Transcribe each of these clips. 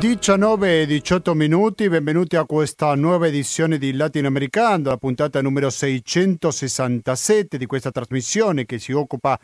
19 e 18 minuti, benvenuti a questa nuova edizione di Latinoamericano, la puntata numero 667 di questa trasmissione che si occupa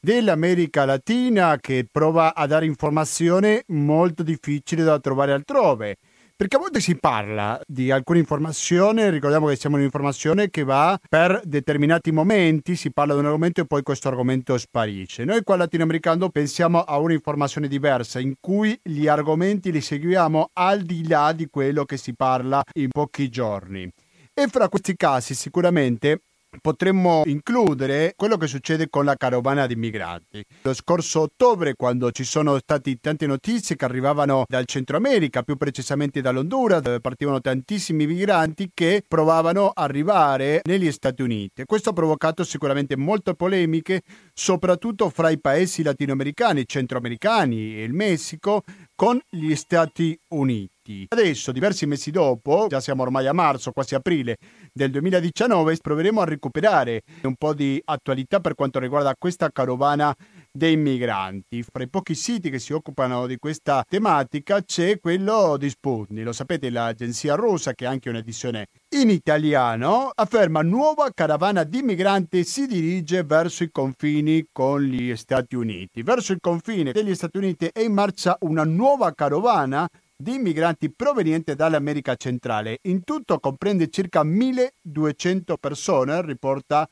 dell'America Latina, che prova a dare informazioni molto difficili da trovare altrove. Perché a volte si parla di alcune informazioni, ricordiamo che siamo in un'informazione che va per determinati momenti, si parla di un argomento e poi questo argomento sparisce. Noi qua latinoamericano pensiamo a un'informazione diversa in cui gli argomenti li seguiamo al di là di quello che si parla in pochi giorni. E fra questi casi sicuramente potremmo includere quello che succede con la carovana di migranti. Lo scorso ottobre, quando ci sono state tante notizie che arrivavano dal Centro America, più precisamente dall'Honduras, dove partivano tantissimi migranti che provavano a arrivare negli Stati Uniti. Questo ha provocato sicuramente molte polemiche, soprattutto fra i paesi latinoamericani, centroamericani e il Messico, con gli Stati Uniti. Adesso, diversi mesi dopo, già siamo ormai a marzo, quasi aprile del 2019, proveremo a recuperare un po' di attualità per quanto riguarda questa carovana dei migranti. Fra i pochi siti che si occupano di questa tematica c'è quello di Sputnik. Lo sapete, l'agenzia russa, che ha anche un'edizione in italiano, afferma nuova caravana di migranti si dirige verso i confini con gli Stati Uniti. Verso il confine degli Stati Uniti è in marcia una nuova carovana di migranti provenienti dall'America centrale. In tutto comprende circa 1200 persone, riporta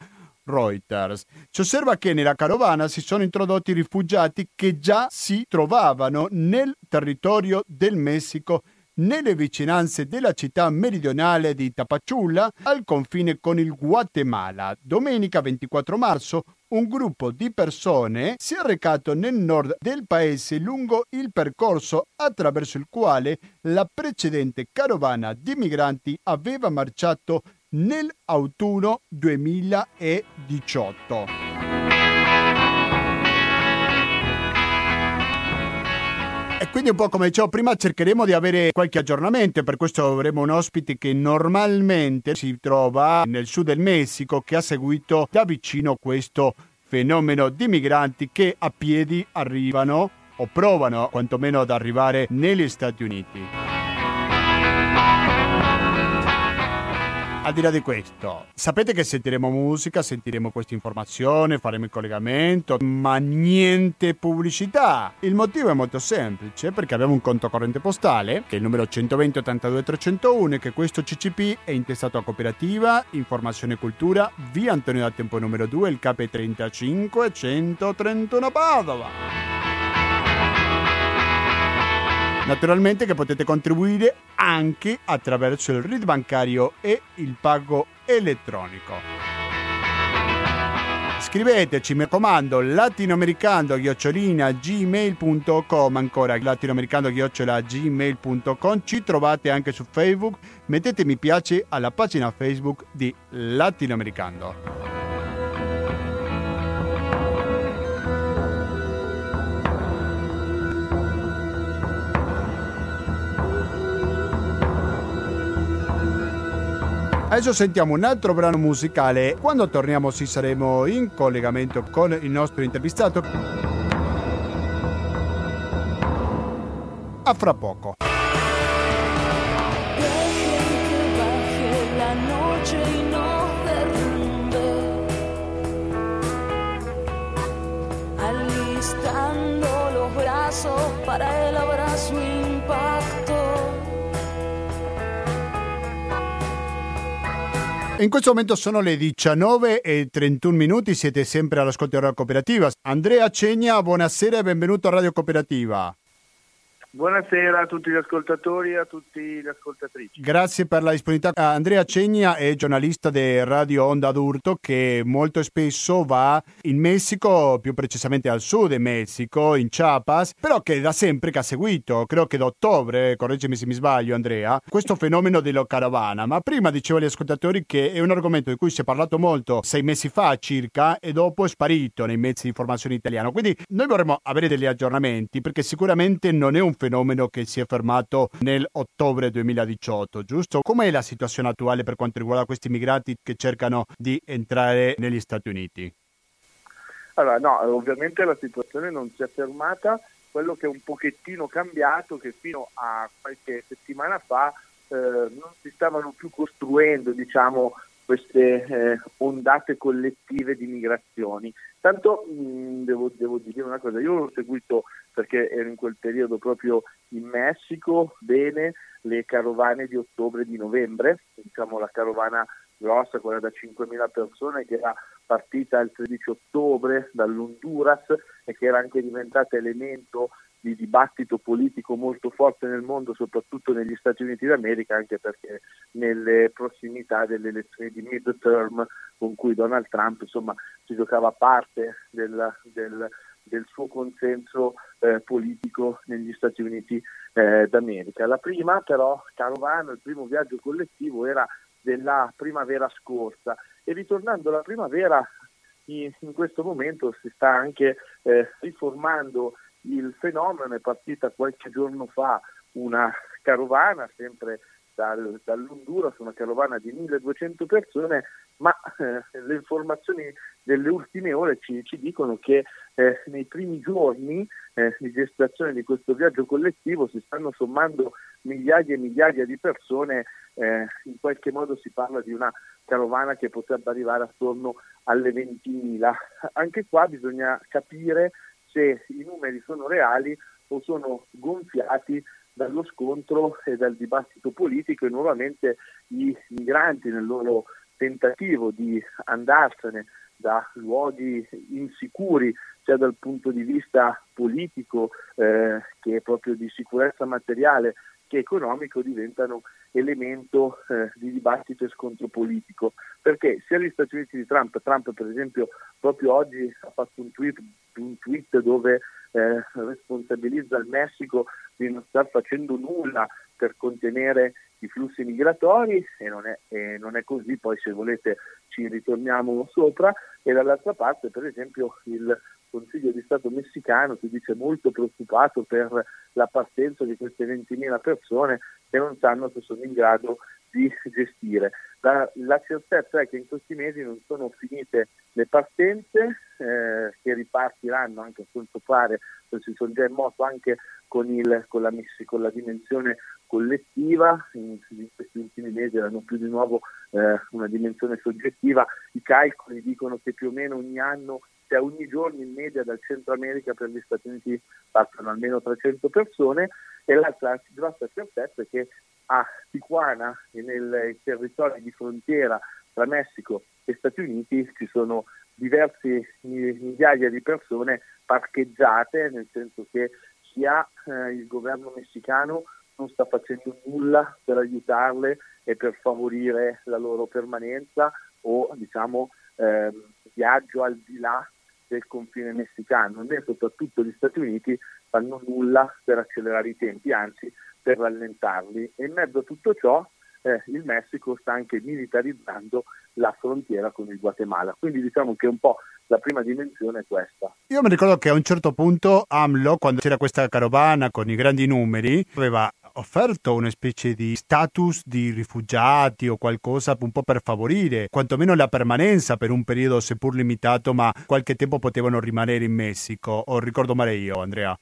Reuters. Si osserva che nella carovana si sono introdotti rifugiati che già si trovavano nel territorio del Messico nelle vicinanze della città meridionale di Tapachula al confine con il Guatemala. Domenica 24 marzo un gruppo di persone si è recato nel nord del paese lungo il percorso attraverso il quale la precedente carovana di migranti aveva marciato nell'autunno 2018. E quindi un po' come dicevo prima cercheremo di avere qualche aggiornamento, per questo avremo un ospite che normalmente si trova nel sud del Messico che ha seguito da vicino questo fenomeno di migranti che a piedi arrivano o provano quantomeno ad arrivare negli Stati Uniti. Al di là di questo, sapete che sentiremo musica, sentiremo questa informazione, faremo il collegamento, ma niente pubblicità. Il motivo è molto semplice, perché abbiamo un conto corrente postale, che è il numero 120 82 301, e che questo CCP è intestato a cooperativa, informazione e cultura, via Antonio da Tempo numero 2, il KP35 131 Padova. Naturalmente che potete contribuire anche attraverso il RID bancario e il pago elettronico. Scriveteci, mi raccomando, latinoamericando-gmail.com ancora latinoamericando-gmail.com ci trovate anche su Facebook, mettete mi piace alla pagina Facebook di Latinoamericando. Adesso sentiamo un altro brano musicale. Quando torniamo ci saremo in collegamento con il nostro intervistato. A fra poco. Alistando los brazos para el abrazo In questo momento sono le 19 e 31 minuti, siete sempre all'ascolto di Radio Cooperativa. Andrea Cegna, buonasera e benvenuto a Radio Cooperativa. Buonasera a tutti gli ascoltatori e a tutte le ascoltatrici. Grazie per la disponibilità. Ah, Andrea Cegna è giornalista di Radio Onda d'Urto che molto spesso va in Messico, più precisamente al sud del Messico, in Chiapas, però che da sempre che ha seguito, credo che da ottobre, correggimi se mi sbaglio Andrea, questo fenomeno della caravana. Ma prima dicevo agli ascoltatori che è un argomento di cui si è parlato molto sei mesi fa circa e dopo è sparito nei mezzi di informazione italiano. Quindi noi vorremmo avere degli aggiornamenti perché sicuramente non è un fenomeno che si è fermato nel ottobre 2018, giusto? Com'è la situazione attuale per quanto riguarda questi migranti che cercano di entrare negli Stati Uniti? Allora, no, ovviamente la situazione non si è fermata, quello che è un pochettino cambiato che fino a qualche settimana fa eh, non si stavano più costruendo diciamo, queste eh, ondate collettive di migrazioni. Tanto mh, devo, devo, dire una cosa, io l'ho seguito perché ero in quel periodo proprio in Messico, bene, le carovane di ottobre e di novembre, diciamo la carovana grossa, quella da 5.000 persone che era partita il 13 ottobre dall'Honduras e che era anche diventata elemento di dibattito politico molto forte nel mondo, soprattutto negli Stati Uniti d'America, anche perché nelle prossimità delle elezioni di midterm con cui Donald Trump insomma, si giocava parte del, del, del suo consenso eh, politico negli Stati Uniti eh, d'America. La prima però, Carovano, il primo viaggio collettivo era della primavera scorsa e ritornando alla primavera in, in questo momento si sta anche eh, riformando il fenomeno, è partita qualche giorno fa una carovana sempre dal, dall'Honduras, una carovana di 1200 persone, ma eh, le informazioni delle ultime ore ci, ci dicono che eh, nei primi giorni eh, di gestazione di questo viaggio collettivo si stanno sommando migliaia e migliaia di persone, eh, in qualche modo si parla di una carovana che potrebbe arrivare attorno alle 20.000. Anche qua bisogna capire se i numeri sono reali o sono gonfiati dallo scontro e dal dibattito politico e nuovamente i migranti nel loro tentativo di andarsene da luoghi insicuri sia dal punto di vista politico eh, che proprio di sicurezza materiale che economico diventano elemento eh, di dibattito e scontro politico, perché sia gli Stati Uniti di Trump, Trump per esempio proprio oggi ha fatto un tweet, un tweet dove eh, responsabilizza il Messico di non star facendo nulla per contenere i flussi migratori e non, è, e non è così, poi se volete ci ritorniamo sopra. E dall'altra parte per esempio il Consiglio di Stato messicano si dice molto preoccupato per la partenza di queste 20.000 persone che non sanno se sono in grado di gestire. La, la, certezza è che in questi mesi non sono finite le partenze eh, che ripartiranno anche a quanto pare, si sono già in moto anche con, il, con, la, con la dimensione collettiva, in, in, questi ultimi mesi erano più di nuovo eh, una dimensione soggettiva, i calcoli dicono che più o meno ogni anno cioè ogni giorno in media dal Centro America per gli Stati Uniti partono almeno 300 persone e l'altra grossa certezza è che a Tijuana e nei territori di frontiera tra Messico e Stati Uniti ci sono diverse migliaia di persone parcheggiate, nel senso che sia eh, il governo messicano non sta facendo nulla per aiutarle e per favorire la loro permanenza o diciamo eh, viaggio al di là del confine messicano, né soprattutto gli Stati Uniti fanno nulla per accelerare i tempi, anzi per rallentarli. E in mezzo a tutto ciò eh, il Messico sta anche militarizzando la frontiera con il Guatemala. Quindi diciamo che un po' la prima dimensione è questa. Io mi ricordo che a un certo punto AMLO, quando c'era questa carovana con i grandi numeri, aveva offerto una specie di status di rifugiati o qualcosa un po' per favorire quantomeno la permanenza per un periodo seppur limitato, ma qualche tempo potevano rimanere in Messico. O ricordo male io, Andrea?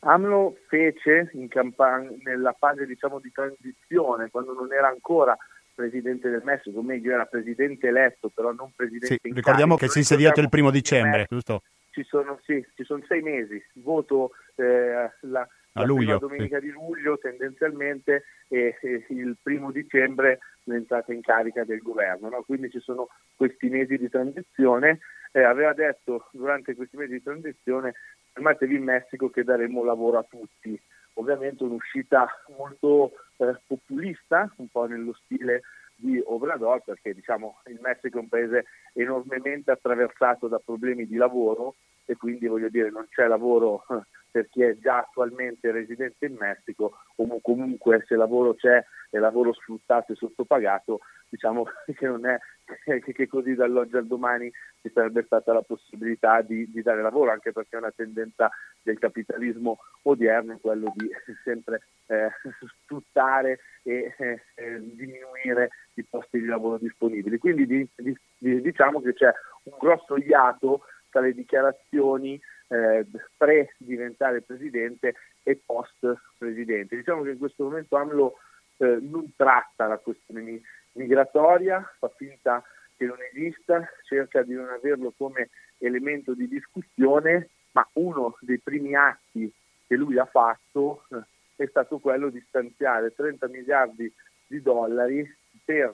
AMLO fece in campagna, nella fase diciamo, di transizione, quando non era ancora presidente del Messico, meglio era presidente eletto, però non presidente sì, Ricordiamo che si è insediato il primo dicembre, giusto? Ci sono, sì, ci sono sei mesi. Voto eh, la, a luglio, domenica sì. di luglio tendenzialmente e, e, il primo dicembre l'entrata in carica del governo. No? Quindi ci sono questi mesi di transizione. Eh, aveva detto durante questi mesi di transizione fermatevi in Messico che daremo lavoro a tutti. Ovviamente un'uscita molto eh, populista, un po' nello stile di Obrador, perché diciamo, il Messico è un paese enormemente attraversato da problemi di lavoro e quindi voglio dire non c'è lavoro per chi è già attualmente residente in Messico o comunque se lavoro c'è e lavoro sfruttato e sottopagato, diciamo che non è che così dall'oggi al domani ci sarebbe stata la possibilità di, di dare lavoro, anche perché è una tendenza del capitalismo odierno quello di sempre eh, sfruttare e eh, diminuire i posti di lavoro disponibili. Quindi di, di, diciamo che c'è un grosso iato tra le dichiarazioni eh, pre diventare presidente e post presidente. Diciamo che in questo momento AMLO eh, non tratta la questione migratoria, fa finta che non esista, cerca di non averlo come elemento di discussione, ma uno dei primi atti che lui ha fatto eh, è stato quello di stanziare 30 miliardi di dollari per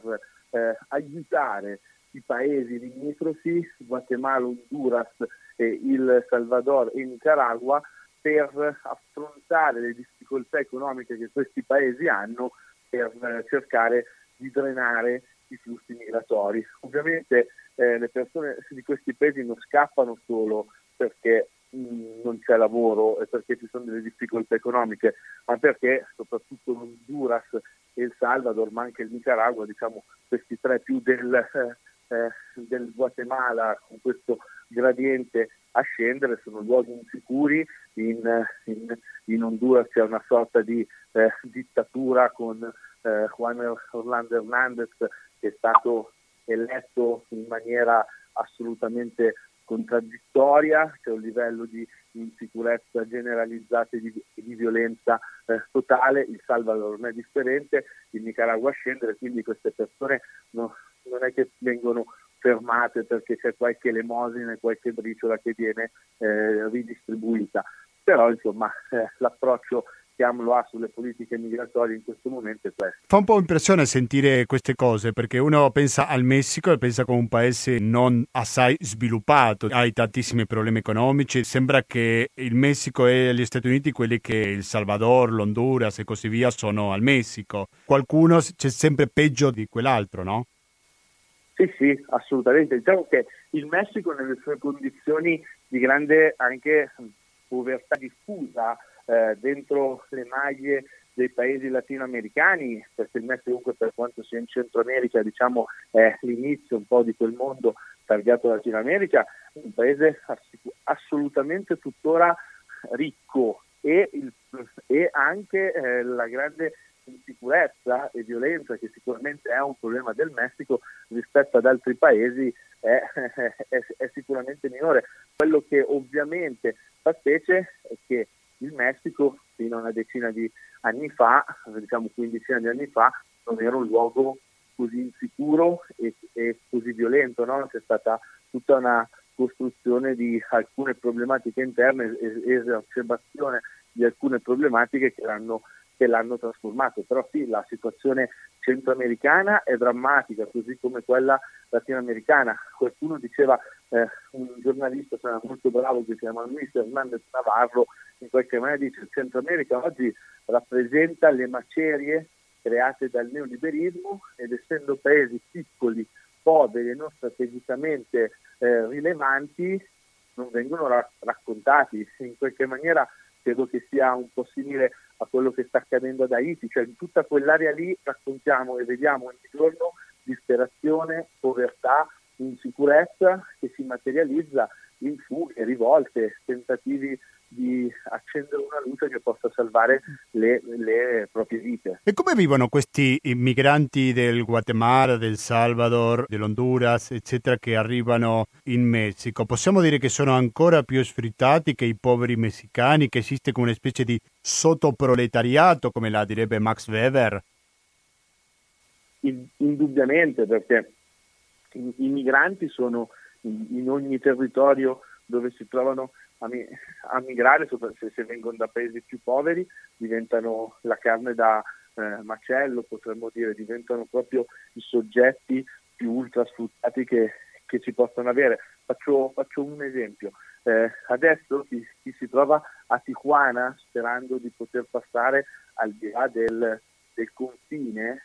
eh, aiutare i paesi limitrofi, Guatemala, Honduras, eh, il Salvador e Nicaragua, per affrontare le difficoltà economiche che questi paesi hanno per eh, cercare di drenare i flussi migratori. Ovviamente eh, le persone di questi paesi non scappano solo perché mm, non c'è lavoro e perché ci sono delle difficoltà economiche, ma perché soprattutto l'Honduras e il Salvador, ma anche il Nicaragua, diciamo questi tre più del, eh, del Guatemala con questo gradiente a scendere, sono luoghi insicuri, in, in, in Honduras c'è una sorta di eh, dittatura con eh, Juan Orlando Hernandez che è stato eletto in maniera assolutamente contraddittoria, c'è un livello di insicurezza generalizzata e di, di violenza eh, totale, il Salvador non è differente, il Nicaragua scendere, quindi queste persone no, non è che vengono fermate perché c'è qualche elemosina qualche briciola che viene eh, ridistribuita, però insomma eh, l'approccio che AMLO ha sulle politiche migratorie in questo momento è questo. Fa un po' impressione sentire queste cose perché uno pensa al Messico e pensa come un paese non assai sviluppato, ha tantissimi problemi economici, sembra che il Messico e gli Stati Uniti, quelli che il Salvador, l'Honduras e così via sono al Messico. Qualcuno c'è sempre peggio di quell'altro, no? Sì, sì, assolutamente. Diciamo che il Messico nelle sue condizioni di grande anche povertà diffusa eh, dentro le maglie dei paesi latinoamericani, perché il Messico comunque per quanto sia in Centro America diciamo, è l'inizio un po' di quel mondo targato Latino America, un paese assolutamente tuttora ricco e, il, e anche eh, la grande insicurezza e violenza che sicuramente è un problema del Messico rispetto ad altri paesi è, è, è sicuramente minore. Quello che ovviamente fa specie è che il Messico fino a una decina di anni fa, diciamo quindicina di anni fa, non era un luogo così insicuro e, e così violento, no? c'è stata tutta una costruzione di alcune problematiche interne, esacerbazione di alcune problematiche che l'hanno, che l'hanno trasformato. Però sì, la situazione centroamericana è drammatica, così come quella latinoamericana. Qualcuno diceva, eh, un giornalista sarà molto bravo che si chiama Luis Hernandez Navarro, in qualche maniera dice il Centro America oggi rappresenta le macerie create dal neoliberismo ed essendo paesi piccoli, poveri e non strategicamente eh, rilevanti non vengono ra- raccontati. In qualche maniera credo che sia un po' simile a quello che sta accadendo ad Haiti, cioè in tutta quell'area lì raccontiamo e vediamo ogni giorno disperazione, povertà, insicurezza che si materializza in fughe, rivolte, tentativi di accendere una luce che possa salvare le, le, proprie vite. E come vivono questi immigranti del Guatemala, del Salvador, dell'Honduras, eccetera, che arrivano in Messico? Possiamo dire che sono ancora più sfruttati che i poveri messicani, che esiste come una specie di sottoproletariato, come la direbbe Max Weber? Indubbiamente, perché i, migranti sono in ogni territorio dove si trovano a, mi, a migrare, se, se, vengono da paesi più poveri, diventano la carne da eh, macello, potremmo dire, diventano proprio i soggetti più ultra sfruttati che, che si possono avere. Faccio, faccio un esempio. Eh, adesso chi, chi, si trova a Tijuana sperando di poter passare al di là del, del confine,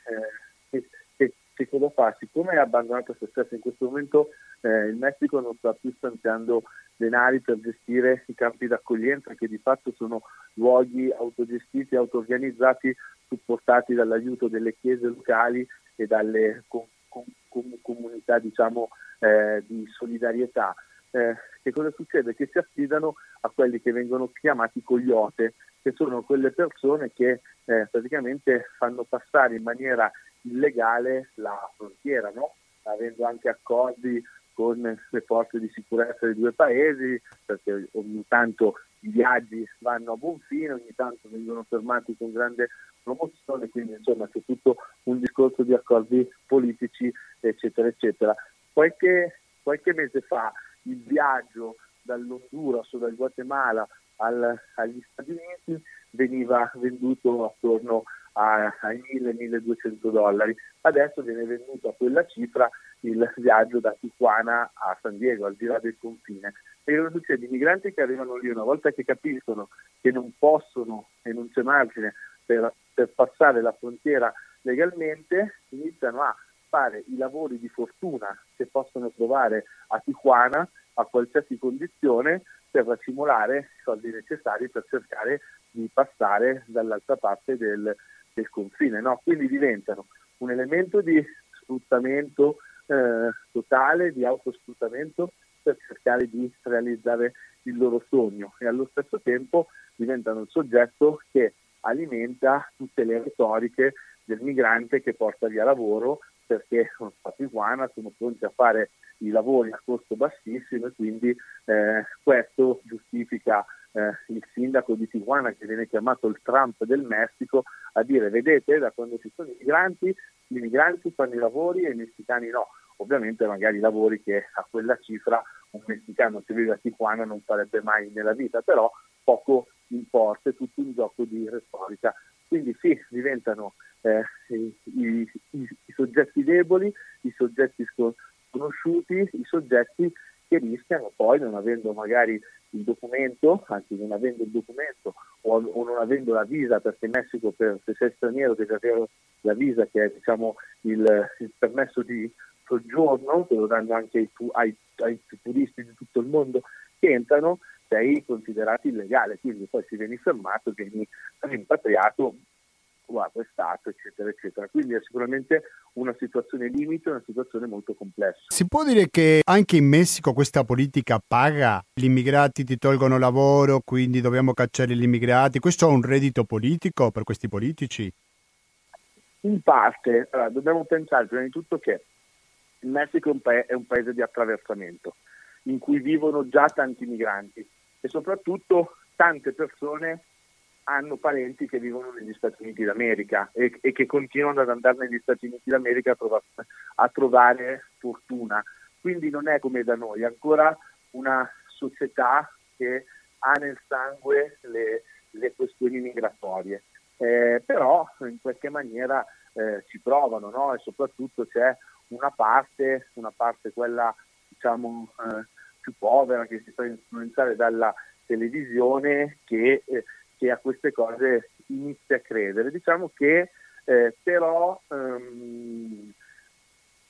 eh, che, che, cosa fa? Siccome è abbandonato se stesso in questo momento, eh, il Messico non sta più stanziando denari per gestire i campi d'accoglienza che di fatto sono luoghi autogestiti, autoorganizzati, supportati dall'aiuto delle chiese locali e dalle com- com- comunità diciamo, eh, di solidarietà. Eh, che cosa succede? Che si affidano a quelli che vengono chiamati cogliote, che sono quelle persone che eh, praticamente fanno passare in maniera illegale la frontiera, no? avendo anche accordi con le forze di sicurezza dei due paesi, perché ogni tanto i viaggi vanno a buon fine, ogni tanto vengono fermati con grande promozione, quindi insomma c'è tutto un discorso di accordi politici, eccetera, eccetera. Qualche, qualche mese fa il viaggio dall'Honduras o dal Guatemala al, agli Stati Uniti veniva venduto attorno a, ai 1000-1200 dollari, adesso viene venduto a quella cifra il viaggio da Tijuana a San Diego, al di là del confine. E cosa succede? I migranti che arrivano lì una volta che capiscono che non possono e non c'è margine per, per passare la frontiera legalmente, iniziano a fare i lavori di fortuna che possono trovare a Tijuana a qualsiasi condizione per racimolare i soldi necessari per cercare di passare dall'altra parte del, del confine. No? Quindi diventano un elemento di sfruttamento eh, totale, di autosfruttamento per cercare di realizzare il loro sogno e allo stesso tempo diventano il soggetto che alimenta tutte le retoriche del migrante che porta via lavoro perché a Tijuana sono pronti a fare i lavori a costo bassissimo e quindi eh, questo giustifica eh, il sindaco di Tijuana che viene chiamato il Trump del Messico a dire vedete da quando ci sono i migranti, i migranti fanno i lavori e i messicani no. Ovviamente magari lavori che a quella cifra un messicano che vive a Tijuana non farebbe mai nella vita, però poco importa, è tutto un gioco di retorica. Quindi sì, diventano eh, i, i, i, soggetti deboli, i soggetti sconosciuti, i soggetti che rischiano poi non avendo magari il documento, anzi non avendo il documento o, o non avendo la visa, perché in Messico per, se sei straniero devi avere la visa che è diciamo, il, il permesso di soggiorno, che lo danno anche ai, ai, ai turisti di tutto il mondo che entrano, sei considerato illegale, quindi poi si vieni fermato, vieni rimpatriato o arrestato, eccetera, eccetera. Quindi è sicuramente una situazione limite, una situazione molto complessa. Si può dire che anche in Messico questa politica paga? Gli immigrati ti tolgono lavoro, quindi dobbiamo cacciare gli immigrati. Questo è un reddito politico per questi politici? In parte, allora, dobbiamo pensare prima di tutto che il Messico è un, pa- è un paese di attraversamento in cui vivono già tanti migranti e soprattutto tante persone hanno parenti che vivono negli Stati Uniti d'America e, e che continuano ad andare negli Stati Uniti d'America a, trova, a trovare fortuna. Quindi non è come da noi, è ancora una società che ha nel sangue le, le questioni migratorie. Eh, però in qualche maniera eh, ci provano no? e soprattutto c'è una parte, una parte quella diciamo eh, più povera che si fa influenzare dalla televisione che eh, che a queste cose inizia a credere. Diciamo che eh, però ehm,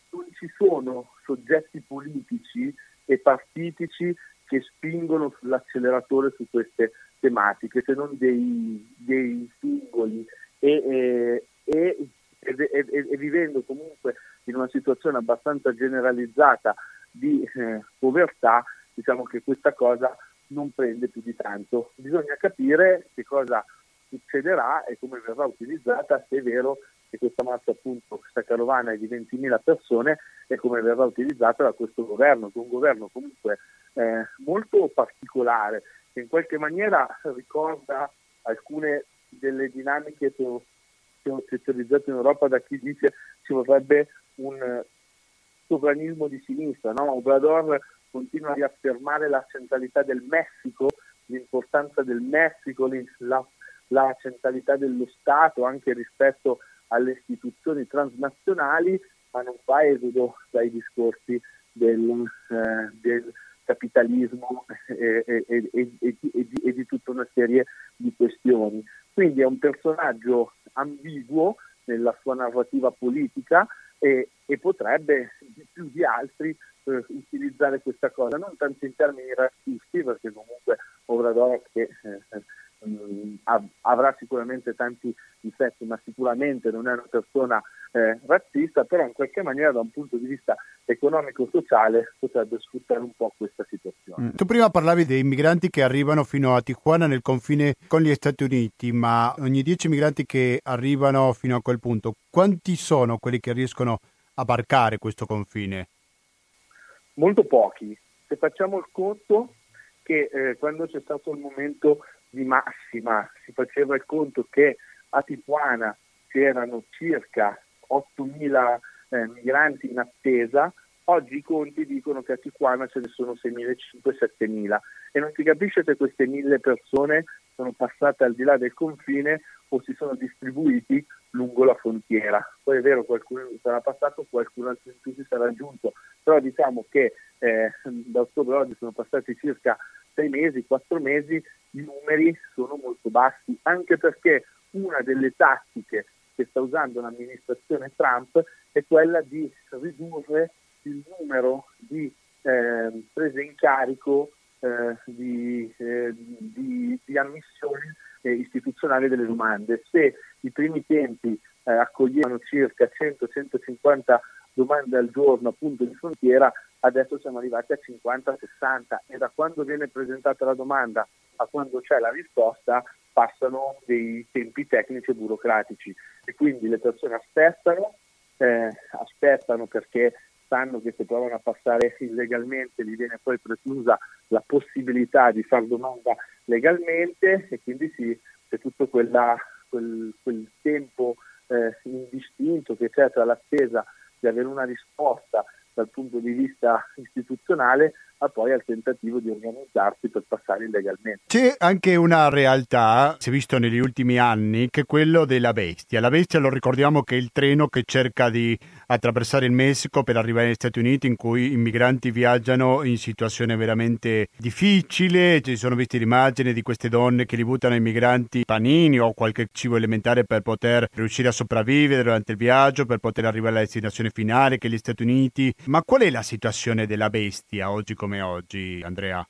non ci sono soggetti politici e partitici che spingono sull'acceleratore su queste tematiche, se non dei, dei singoli e, e, e, e, vivendo comunque in una situazione abbastanza generalizzata di eh, povertà, diciamo che questa cosa non prende più di tanto. Bisogna capire che cosa succederà e come verrà utilizzata, se è vero che questa massa, appunto, questa carovana è di 20.000 persone e come verrà utilizzata da questo governo, che è un governo comunque eh, molto particolare, che in qualche maniera ricorda alcune delle dinamiche che sono utilizzate in Europa da chi dice ci vorrebbe un sovranismo di sinistra. No? Obrador continua a riaffermare la centralità del Messico, l'importanza del Messico, la, la centralità dello Stato anche rispetto alle istituzioni transnazionali, ma non fa esodo dai discorsi del, eh, del capitalismo e, e, e, e, di tutta una serie di questioni. Quindi è un personaggio ambiguo nella sua narrativa politica e, potrebbe di più di altri eh, utilizzare questa cosa, non tanto in termini razzisti, perché comunque Obrador che eh, mh, avrà sicuramente tanti difetti, ma sicuramente non è una persona eh, razzista, però in qualche maniera da un punto di vista economico-sociale potrebbe sfruttare un po' questa situazione. Mm. Tu prima parlavi dei migranti che arrivano fino a Tijuana nel confine con gli Stati Uniti, ma ogni 10 migranti che arrivano fino a quel punto, quanti sono quelli che riescono a barcare questo confine? molto pochi. Se facciamo il conto che eh, quando c'è stato il momento di massima si faceva il conto che a Tijuana c'erano circa 8.000 eh, migranti in attesa, oggi i conti dicono che a Tijuana ce ne sono 6.500-7.000 e non si capisce se queste mille persone sono passate al di là del confine o si sono distribuiti lungo la frontiera. Poi è vero, qualcuno sarà passato, qualcuno altro in più si sarà aggiunto, però diciamo che eh, da ottobre oggi sono passati circa sei mesi, quattro mesi, i numeri sono molto bassi, anche perché una delle tattiche che sta usando l'amministrazione Trump è quella di ridurre il numero di eh, prese in carico eh, di, eh, di, di, ammissioni eh, istituzionali delle domande. Se i primi tempi eh, accoglievano circa 100-150 domande al giorno appunto di frontiera, adesso siamo arrivati a 50-60 e da quando viene presentata la domanda a quando c'è la risposta passano dei tempi tecnici e burocratici e quindi le persone aspettano, eh, aspettano perché sanno che se provano a passare illegalmente gli viene poi preclusa la possibilità di fare domanda legalmente e quindi sì, c'è tutto quella, quel, quel, tempo eh, indistinto che c'è tra l'attesa di avere una risposta dal punto di vista istituzionale ma poi al tentativo di organizzarsi per passare illegalmente. C'è anche una realtà, si è visto negli ultimi anni, che è quello della bestia. La bestia lo ricordiamo che è il treno che cerca di attraversare il Messico per arrivare negli Stati Uniti in cui i migranti viaggiano in situazione veramente difficile. Ci sono viste immagini di queste donne che li buttano ai migranti panini o qualche cibo elementare per poter riuscire a sopravvivere durante il viaggio, per poter arrivare alla destinazione finale che è gli Stati Uniti. Ma qual è la situazione della bestia oggi come come oggi, Andrea?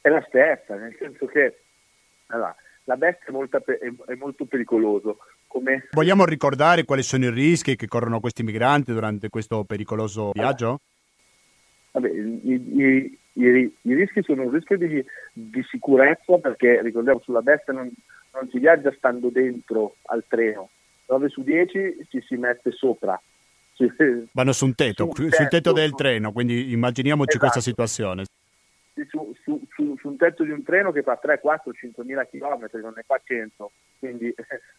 È la stessa, nel senso che allora, la bestia è molto, è molto pericoloso. Come... Vogliamo ricordare quali sono i rischi che corrono questi migranti durante questo pericoloso viaggio? Vabbè, i, i, i, i, rischi sono un rischio di, di, sicurezza perché ricordiamo sulla bestia non, non si viaggia stando dentro al treno, 9 su 10 ci si mette sopra Vanno su un tetto, su un tetto, sul tetto del treno, quindi immaginiamoci esatto. questa situazione. Su, su, su, su, un tetto di un treno che fa 3, 4, 5 mila chilometri, non ne fa 100, quindi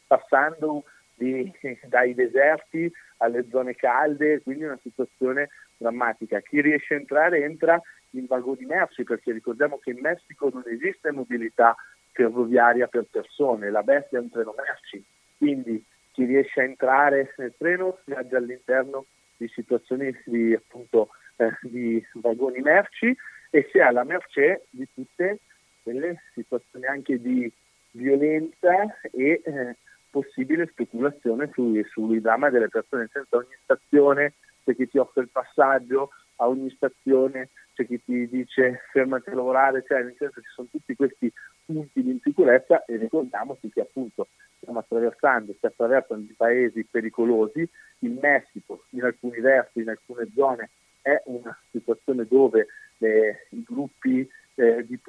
passando di, dai deserti alle zone calde, quindi una situazione drammatica. Chi riesce a entrare entra in vagoni merci, perché ricordiamo che in Messico non esiste mobilità ferroviaria per persone, la bestia è un treno merci, quindi chi riesce a entrare nel treno viaggia all'interno di situazioni di, appunto, eh, di vagoni merci e si ha la merce di tutte quelle situazioni anche di violenza e eh, possibile speculazione sui, sui dramma delle persone, senso ogni stazione c'è chi ti offre il passaggio, a ogni stazione c'è chi ti dice fermati a lavorare, cioè nel senso ci sono tutti questi punti di insicurezza e ricordiamoci che appunto stiamo attraversando, si attraversano di paesi pericolosi, il Messico in alcuni versi, in alcune zone è una situazione dove eh, i gruppi eh, di,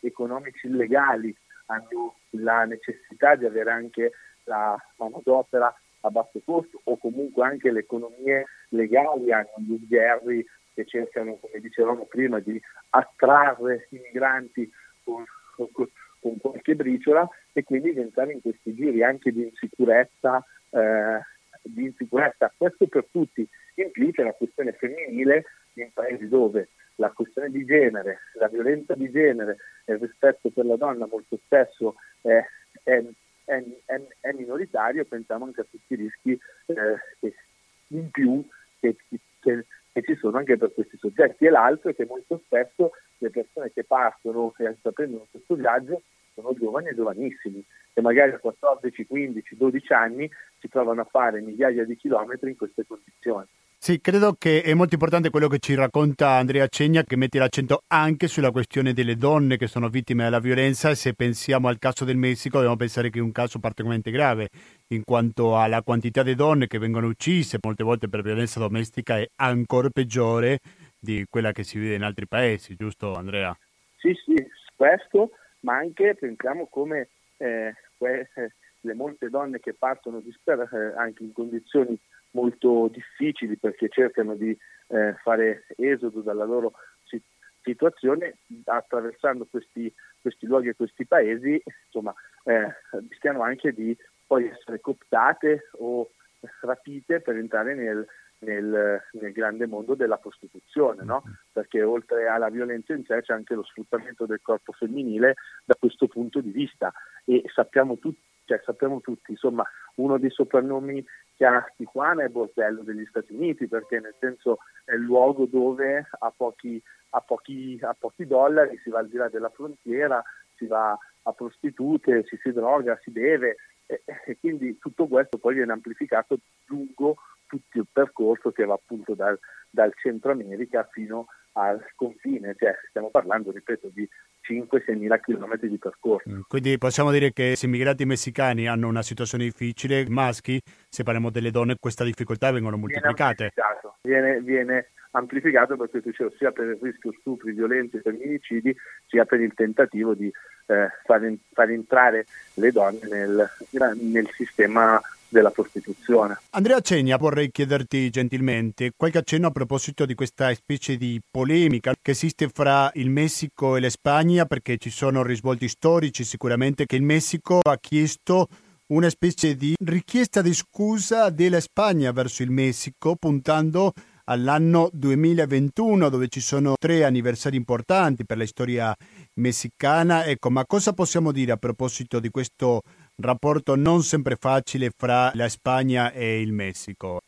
economici illegali hanno la necessità di avere anche la manodopera a basso costo o comunque anche le economie legali hanno gli sgherri che cercano, come dicevamo prima, di attrarre i migranti con, con, con qualche briciola e quindi entrare in questi giri anche di insicurezza, eh, di insicurezza. Questo per tutti implica la questione femminile in paesi dove la questione di genere, la violenza di genere e il rispetto per la donna molto spesso è, è, è, è minoritario, pensiamo anche a tutti i rischi eh, in più che, che, che, ci sono anche per questi soggetti. E l'altro è che molto spesso le persone che partono e intraprendono questo viaggio sono giovani e giovanissimi che magari a 14, 15, 12 anni si trovano a fare migliaia di chilometri in queste condizioni. Sì, credo che è molto importante quello che ci racconta Andrea Cegna, che mette l'accento anche sulla questione delle donne che sono vittime della violenza se pensiamo al caso del Messico dobbiamo pensare che è un caso particolarmente grave, in quanto alla quantità di donne che vengono uccise molte volte per violenza domestica è ancora peggiore di quella che si vede in altri paesi, giusto Andrea? Sì, sì, questo ma anche pensiamo come eh, le molte donne che partono disperate eh, anche in condizioni molto difficili perché cercano di eh, fare esodo dalla loro situazione attraversando questi, questi luoghi e questi paesi insomma eh, rischiano anche di poi essere cooptate o rapite per entrare nel, nel, nel, grande mondo della prostituzione, no? Mm-hmm. perché oltre alla violenza in sé c'è anche lo sfruttamento del corpo femminile da questo punto di vista e sappiamo tutti, cioè, sappiamo tutti insomma, uno dei soprannomi Tijuana è Bordello degli Stati Uniti, perché nel senso è il luogo dove a pochi, a pochi, a pochi dollari si va al di là della frontiera, si va a prostitute, si si droga, si beve e, e quindi tutto questo poi viene amplificato lungo tutto il percorso che va appunto dal, dal Centro America fino al confine, cioè stiamo parlando, ripeto, di 5-6 mila chilometri di percorso. Mm, quindi possiamo dire che se immigrati messicani hanno una situazione difficile, maschi, se parliamo delle donne, queste difficoltà vengono moltiplicate. Viene amplificato, viene, viene amplificato perché dicevo, sia per il rischio stupri, violenze e femminicidi, sia per il tentativo di eh, far, far, entrare le donne nel, nel sistema della prostituzione. Andrea Cegna, vorrei chiederti gentilmente qualche accenno a proposito di questa specie di polemica che esiste fra il Messico e la Spagna, perché ci sono risvolti storici sicuramente che il Messico ha chiesto una specie di richiesta di scusa della Spagna verso il Messico, puntando all'anno 2021 dove ci sono tre anniversari importanti per la storia messicana. Ecco, ma cosa possiamo dire a proposito di questo rapporto non sempre facile fra la Spagna e il Messico?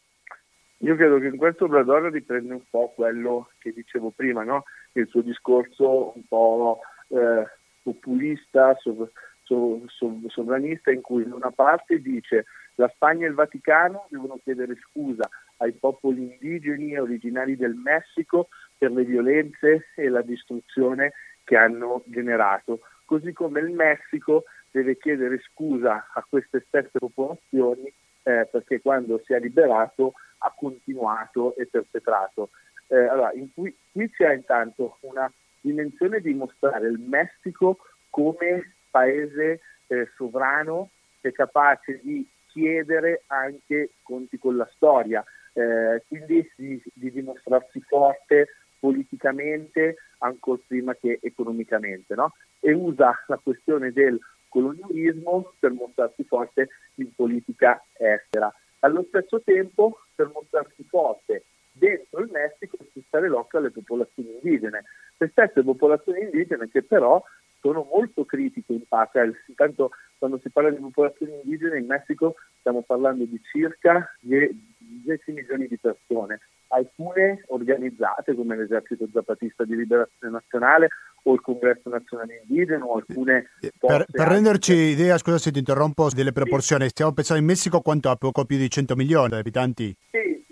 Io credo che in questo Obrador riprende un po' quello che dicevo prima, no? il suo discorso un po' eh, populista, sov- sov- sov- sovranista, in cui da una parte dice la Spagna e il Vaticano devono chiedere scusa ai popoli indigeni originari del Messico per le violenze e la distruzione che hanno generato, così come il Messico deve chiedere scusa a queste stesse popolazioni eh, perché quando si è liberato ha continuato e perpetrato. Eh, allora, cui, qui c'è intanto una dimensione di mostrare il Messico come paese eh, sovrano che è capace di chiedere anche conti con la storia, eh, quindi di, di, dimostrarsi forte politicamente ancora prima che economicamente, no? e usa la questione del colonialismo per mostrarsi forte in politica estera. Allo stesso tempo, per mostrarsi forte dentro il Messico e fissare l'occhio alle popolazioni indigene. Le stesse popolazioni indigene che però sono molto critiche in parte. Intanto quando si parla di popolazioni indigene in Messico stiamo parlando di circa 10 milioni di persone, alcune organizzate come l'esercito zapatista di liberazione nazionale o il congresso nazionale indigeno o alcune... Per, per renderci anche... idea, scusa se ti interrompo, delle proporzioni, sì. stiamo pensando in Messico quanto ha poco più di 100 milioni di abitanti? Sì,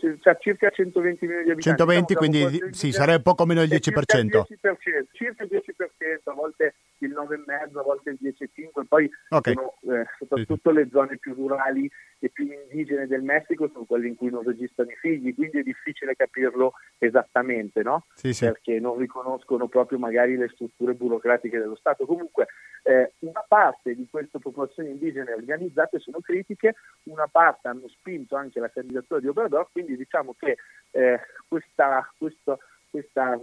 sì, c'è circa 120 milioni di abitanti. 120, diciamo, quindi sì, sarebbe poco meno del 10%. Circa il 10%, circa il 10%, a volte il 9,5, a volte il 10,5, poi okay. sono, eh, soprattutto le zone più rurali e più indigene del Messico sono quelle in cui non registrano i figli, quindi è difficile capirlo esattamente, no? Sì, sì. Perché non riconoscono proprio magari le strutture burocratiche dello Stato. Comunque eh, una parte di queste popolazioni indigene organizzate sono critiche, una parte hanno spinto anche la candidatura di Obrador, quindi diciamo che eh, questa, questa, questa,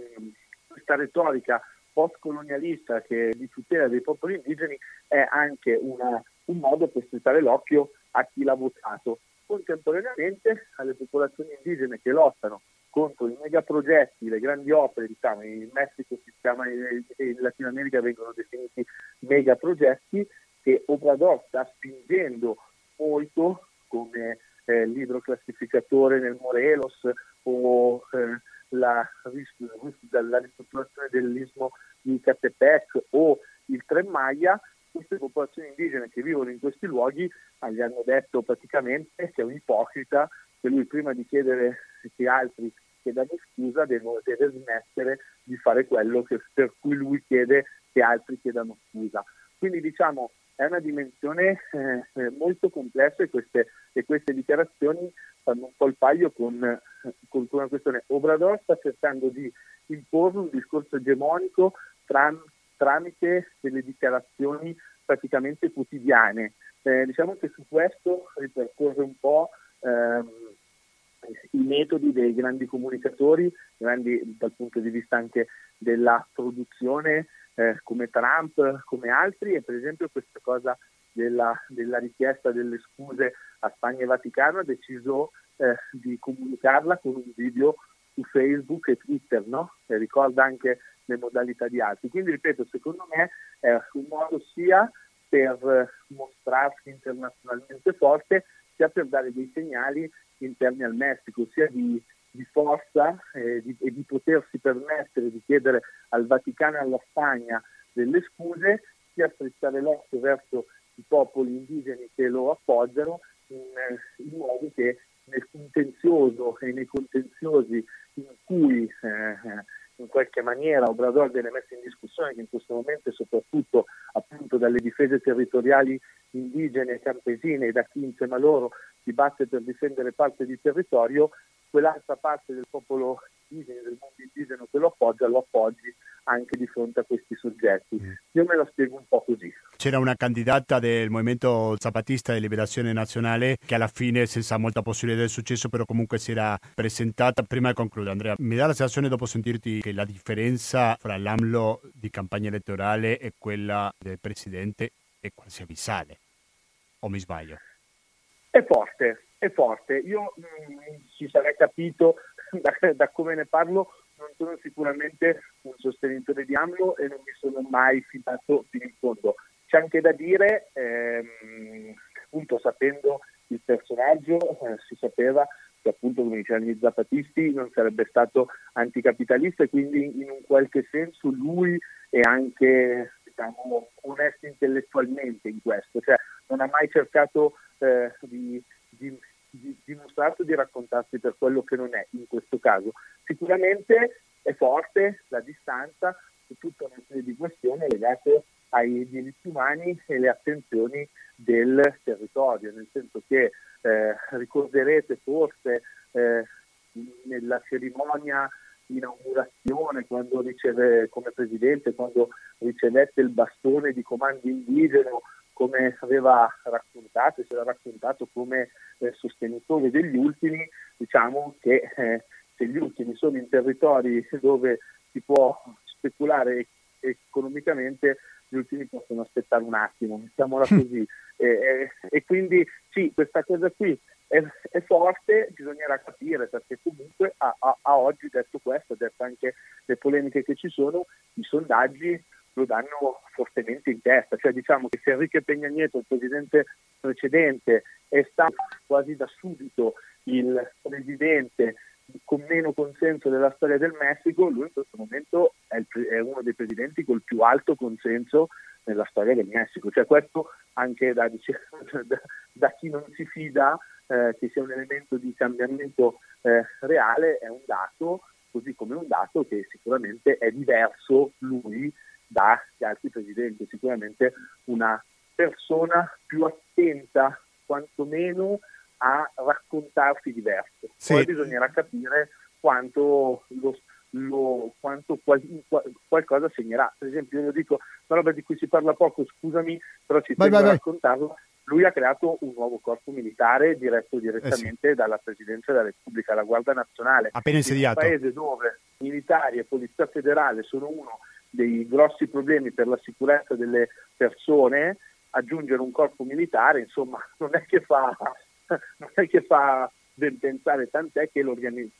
questa retorica post-colonialista che di tutela dei popoli indigeni è anche una, un modo per strizzare l'occhio a chi l'ha votato. Contemporaneamente alle popolazioni indigene che lottano contro i megaprogetti, le grandi opere, diciamo, in Messico si chiama, in Latino America vengono definiti megaprogetti, che Obrador sta spingendo molto come eh, l'idroclassificatore nel Morelos o eh, la, la ristrutturazione dell'istmo di Catepec o il Tren Maya, queste popolazioni indigene che vivono in questi luoghi gli hanno detto praticamente che è un ipocrita che lui prima di chiedere che altri chiedano scusa deve, deve smettere di fare quello che, per cui lui chiede che altri chiedano scusa. Quindi diciamo è una dimensione eh, eh molto complessa e queste, e queste, dichiarazioni fanno un po' il paio con, con una questione. Obrador sta cercando di imporre un discorso egemonico tram, tramite delle dichiarazioni praticamente quotidiane. Eh, diciamo che su questo ripercorre un po' ehm, i metodi dei grandi comunicatori, grandi dal punto di vista anche della produzione, eh, come Trump, come altri, e per esempio questa cosa della, della richiesta delle scuse a Spagna e Vaticano ha deciso eh, di comunicarla con un video su Facebook e Twitter, no? che ricorda anche le modalità di altri. Quindi ripeto, secondo me è un modo sia per mostrarsi internazionalmente forte, sia per dare dei segnali interni al Messico, sia di, di forza eh, di, e di potersi permettere di chiedere al Vaticano e alla Spagna delle scuse, sia strizzare l'occhio verso i popoli indigeni che lo appoggiano in, in modo che nel contenzioso e nei contenziosi in cui eh, in qualche maniera Obrador viene messo in discussione, che in questo momento è soprattutto appunto dalle difese territoriali indigene e campesine e da chi insieme a loro si batte per difendere parte di territorio, quell'altra parte del popolo indigene, del mondo indigeno che lo appoggia, lo appoggi anche di fronte a questi soggetti. Mm. Io me la spiego un po' così. C'era una candidata del Movimento Zapatista di Liberazione Nazionale che alla fine, senza molta possibilità di successo, però comunque si era presentata. Prima di concludere, Andrea, mi dà la sensazione dopo sentirti che la differenza fra l'AMLO di campagna elettorale e quella del Presidente è quasi abissale. O mi sbaglio? È forte, è forte. Io mh, mm, si sarei capito da, da come ne parlo non sono sicuramente un sostenitore di AMLO e non mi sono mai fidato fino in fondo. C'è anche da dire, ehm, appunto sapendo il personaggio, eh, si sapeva che appunto come dicevano gli zapatisti non sarebbe stato anticapitalista e quindi in un qualche senso lui è anche diciamo, onesto intellettualmente in questo, cioè non ha mai cercato eh, di di, dimostrato di raccontarsi per quello che non è in questo caso. Sicuramente è forte la distanza su tutta una serie di questioni legate ai diritti umani e le attenzioni del territorio, nel senso che eh, ricorderete forse eh, nella cerimonia di inaugurazione, quando riceve come presidente, quando ricevette il bastone di comando indigeno come aveva raccontato, si era raccontato come eh, sostenitore degli ultimi, diciamo che eh, se gli ultimi sono in territori dove si può speculare economicamente, gli ultimi possono aspettare un attimo, mettiamola così. e, e, quindi sì, questa cosa qui è, è, forte, bisognerà capire perché comunque a, a, a oggi, detto questo, detto anche le polemiche che ci sono, i sondaggi lo danno fortemente in testa, cioè diciamo che se Enrique Peña Nieto, il presidente precedente, è stato quasi da subito il presidente con meno consenso della storia del Messico, lui in questo momento è, il, è uno dei presidenti col più alto consenso nella storia del Messico, cioè questo anche da, da, da chi non si fida eh, che sia un elemento di cambiamento eh, reale è un dato, così come un dato che sicuramente è diverso lui dagli altri presidenti, sicuramente una persona più attenta quantomeno a raccontarsi diverso. Sì. Poi bisognerà capire quanto, lo, lo, quanto qual, qual, qualcosa segnerà. Per esempio, io dico una roba di cui si parla poco, scusami, però ci vai, tengo vai, a raccontarlo. Lui ha creato un nuovo corpo militare diretto direttamente eh sì. dalla Presidenza della Repubblica, la Guardia Nazionale. Appena insediato. In un paese dove militari e polizia federale sono uno dei grossi problemi per la sicurezza delle persone, aggiungere un corpo militare, insomma, non è che fa, non è che fa ben pensare, tant'è che,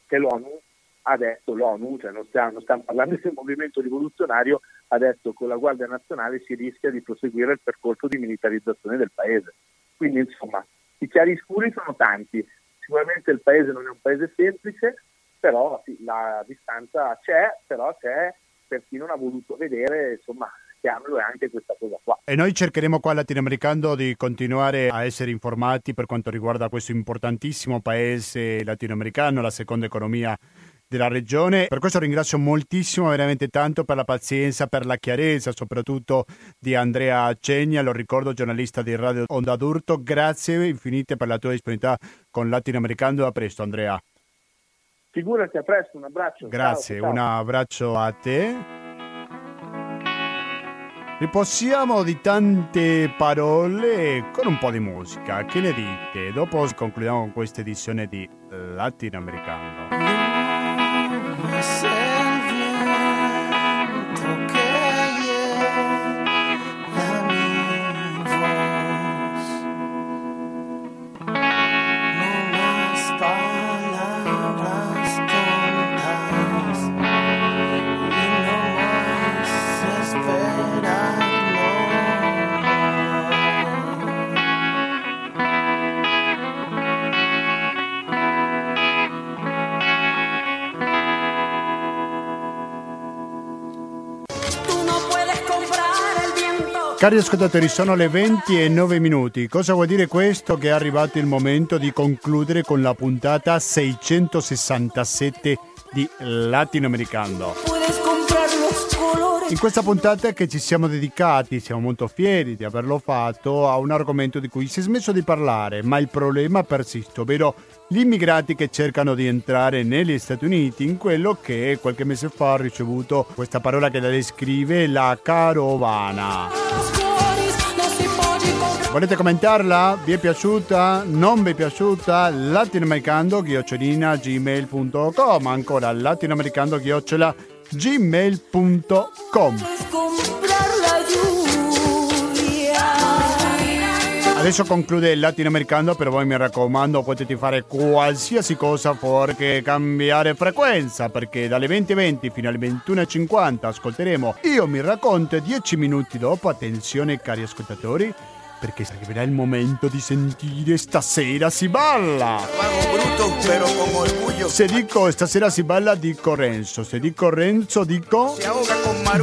che l'ONU ha detto, l'ONU, cioè non stiamo, non stiamo parlando del movimento rivoluzionario, ha detto che con la Guardia Nazionale si rischia di proseguire il percorso di militarizzazione del paese. Quindi insomma, i chiari scuri sono tanti, sicuramente il paese non è un paese semplice, però sì, la distanza c'è, però c'è per chi non ha voluto vedere, insomma, chiamalo è anche questa cosa qua. E noi cercheremo qua latinoamericano di continuare a essere informati per quanto riguarda questo importantissimo paese latinoamericano, la seconda economia della regione. Per questo ringrazio moltissimo, veramente tanto per la pazienza, per la chiarezza, soprattutto di Andrea Cegna, lo ricordo giornalista di Radio Onda d'Urto. Grazie infinite per la tua disponibilità con Latinoamericano. A presto Andrea. Figurati, a presto, un abbraccio. Grazie, ciao, ciao. un abbraccio a te. Riposiamo di tante parole con un po' di musica. Che ne dite? Dopo concludiamo con questa edizione di Latinoamericano. Cari ascoltatori, sono le 20 e 9 minuti. Cosa vuol dire questo? Che è arrivato il momento di concludere con la puntata 667 di Latinoamericano. In questa puntata che ci siamo dedicati, siamo molto fieri di averlo fatto, a un argomento di cui si è smesso di parlare, ma il problema persiste, ovvero gli immigrati che cercano di entrare negli Stati Uniti in quello che qualche mese fa ha ricevuto questa parola che la descrive la carovana. Volete commentarla? Vi è piaciuta? Non vi è piaciuta? latinoamericando-gmail.com Ancora latinoamericando-gmail.com Adesso conclude il latinoamericano, per voi mi raccomando potete fare qualsiasi cosa fuorché cambiare frequenza, perché dalle 20.20 fino alle 21.50 ascolteremo Io mi racconto 10 minuti dopo, attenzione cari ascoltatori, perché arriverà il momento di sentire Stasera si balla. Brutto, però con orgoglio. Se dico Stasera si balla dico Renzo, se dico Renzo dico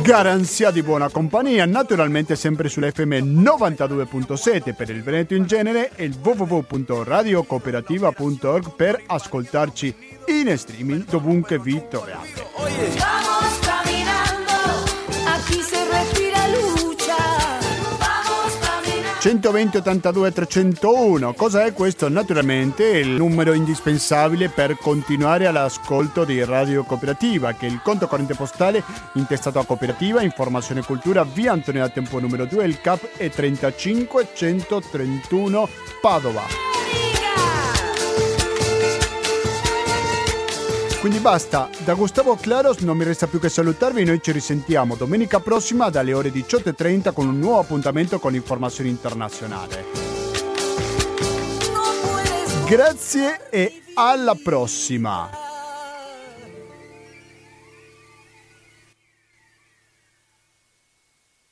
Garanzia di buona compagnia, naturalmente sempre sull'FM 92.7 per il Veneto in genere e il www.radiocooperativa.org per ascoltarci in streaming dovunque vi troviate. 120 82 301. Cosa è questo? Naturalmente il numero indispensabile per continuare all'ascolto di Radio Cooperativa, che è il conto corrente postale intestato a Cooperativa, Informazione e Cultura, via Antonio da Tempo numero 2, il CAP è 35 131 Padova. Quindi basta, da Gustavo Claros non mi resta più che salutarvi, noi ci risentiamo domenica prossima dalle ore 18.30 con un nuovo appuntamento con informazione internazionale. Grazie e alla prossima!